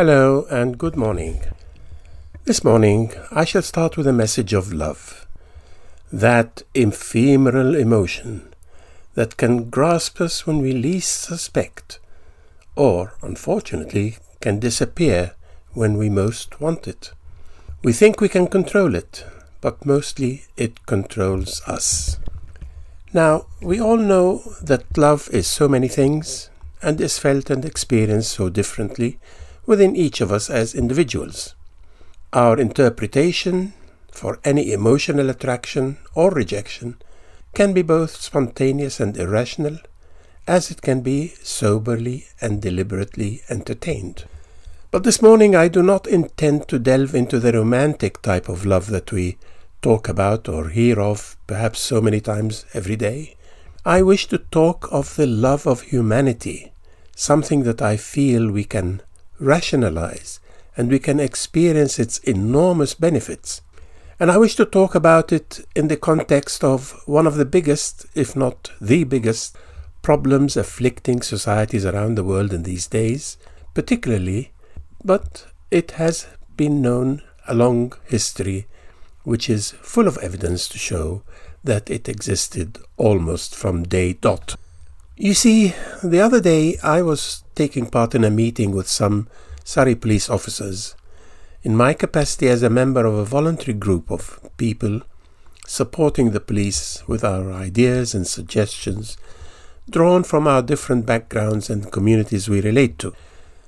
Hello and good morning. This morning I shall start with a message of love. That ephemeral emotion that can grasp us when we least suspect, or, unfortunately, can disappear when we most want it. We think we can control it, but mostly it controls us. Now, we all know that love is so many things and is felt and experienced so differently within each of us as individuals. Our interpretation for any emotional attraction or rejection can be both spontaneous and irrational, as it can be soberly and deliberately entertained. But this morning I do not intend to delve into the romantic type of love that we talk about or hear of perhaps so many times every day. I wish to talk of the love of humanity, something that I feel we can rationalize and we can experience its enormous benefits. And I wish to talk about it in the context of one of the biggest, if not the biggest, problems afflicting societies around the world in these days, particularly, but it has been known a long history which is full of evidence to show that it existed almost from day dot. You see, the other day I was taking part in a meeting with some Surrey police officers in my capacity as a member of a voluntary group of people supporting the police with our ideas and suggestions drawn from our different backgrounds and communities we relate to.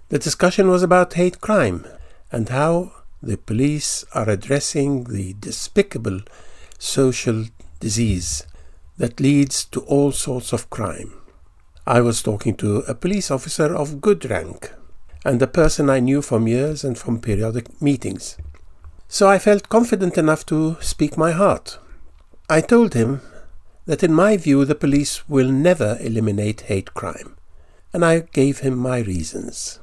The discussion was about hate crime and how the police are addressing the despicable social disease that leads to all sorts of crime. I was talking to a police officer of good rank and a person I knew from years and from periodic meetings. So I felt confident enough to speak my heart. I told him that in my view the police will never eliminate hate crime, and I gave him my reasons.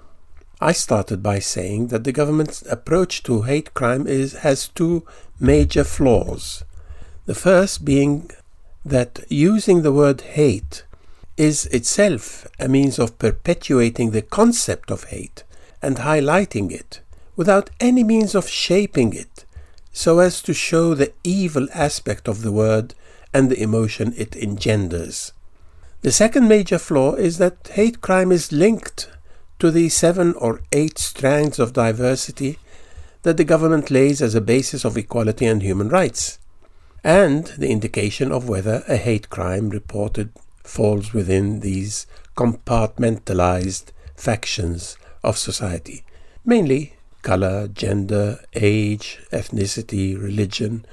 I started by saying that the government's approach to hate crime is, has two major flaws. The first being that using the word hate is itself a means of perpetuating the concept of hate and highlighting it without any means of shaping it so as to show the evil aspect of the word and the emotion it engenders. The second major flaw is that hate crime is linked to the seven or eight strands of diversity that the government lays as a basis of equality and human rights, and the indication of whether a hate crime reported falls within these compartmentalized factions of society, mainly color, gender, age, ethnicity, religion,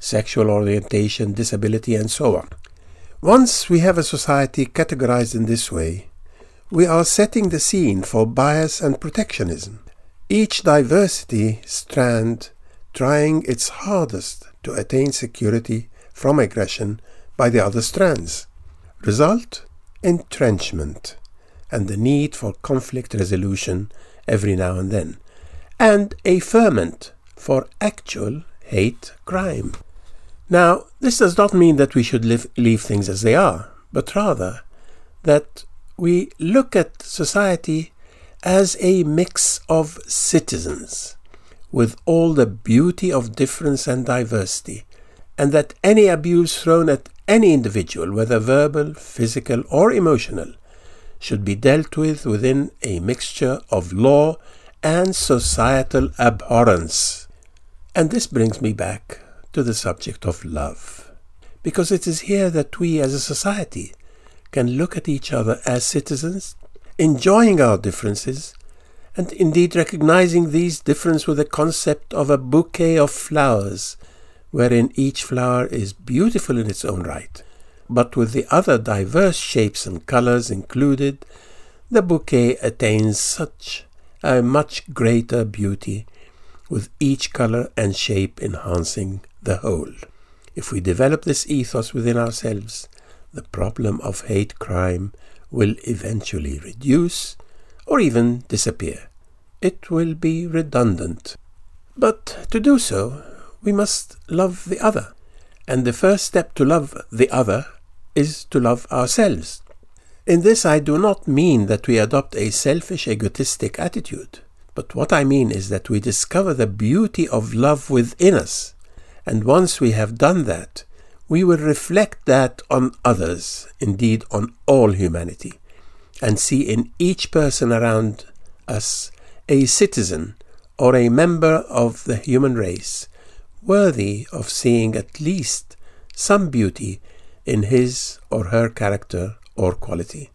sexual orientation, disability, and so on. Once we have a society categorized in this way, we are setting the scene for bias and protectionism. Each diversity strand trying its hardest to attain security from aggression by the other strands. Result? Entrenchment and the need for conflict resolution every now and then, and a ferment for actual hate crime. Now, this does not mean that we should live, leave things as they are, but rather that we look at society as a mix of citizens with all the beauty of difference and diversity, and that any abuse thrown at any individual, whether verbal, physical, or emotional, should be dealt with within a mixture of law and societal abhorrence. And this brings me back to the subject of love, because it is here that we as a society can look at each other as citizens, enjoying our differences, and indeed recognizing these differences with the concept of a bouquet of flowers, wherein each flower is beautiful in its own right, but with the other diverse shapes and colors included, the bouquet attains such a much greater beauty, with each color and shape enhancing the whole. If we develop this ethos within ourselves, the problem of hate crime will eventually reduce or even disappear. It will be redundant. But to do so, we must love the other. And the first step to love the other is to love ourselves. In this, I do not mean that we adopt a selfish, egotistic attitude. But what I mean is that we discover the beauty of love within us. And once we have done that, we will reflect that on others, indeed on all humanity, and see in each person around us a citizen or a member of the human race worthy of seeing at least some beauty in his or her character or quality.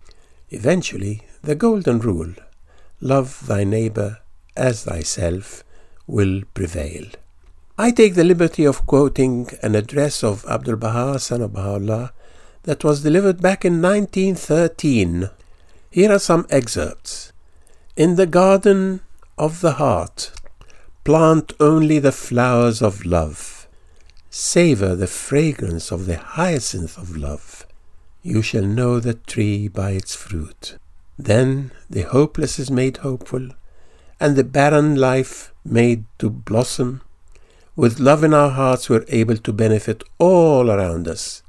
Eventually, the golden rule love thy neighbor as thyself will prevail. I take the liberty of quoting an address of Abdul Baha, son of Baha'u'llah, that was delivered back in 1913. Here are some excerpts. In the garden of the heart, plant only the flowers of love. Savor the fragrance of the hyacinth of love. You shall know the tree by its fruit. Then the hopeless is made hopeful, and the barren life made to blossom. With love in our hearts, we're able to benefit all around us.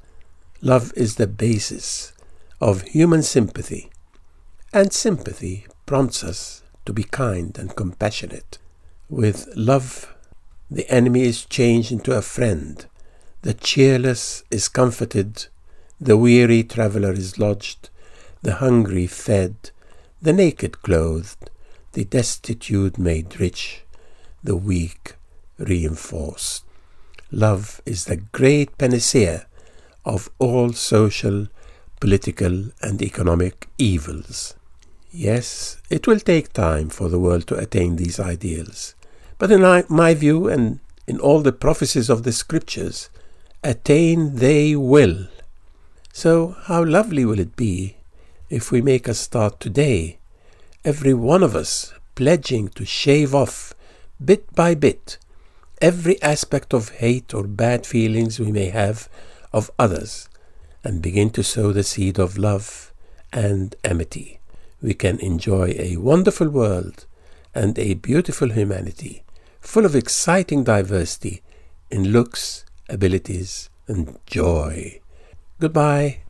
Love is the basis of human sympathy, and sympathy prompts us to be kind and compassionate. With love, the enemy is changed into a friend, the cheerless is comforted, the weary traveller is lodged, the hungry fed, the naked clothed, the destitute made rich, the weak reinforced. Love is the great panacea of all social, political, and economic evils. Yes, it will take time for the world to attain these ideals, but in my view and in all the prophecies of the scriptures, attain they will. So, how lovely will it be if we make a start today, every one of us pledging to shave off, bit by bit, every aspect of hate or bad feelings we may have of others, and begin to sow the seed of love and amity. We can enjoy a wonderful world and a beautiful humanity, full of exciting diversity in looks, abilities, and joy. Goodbye.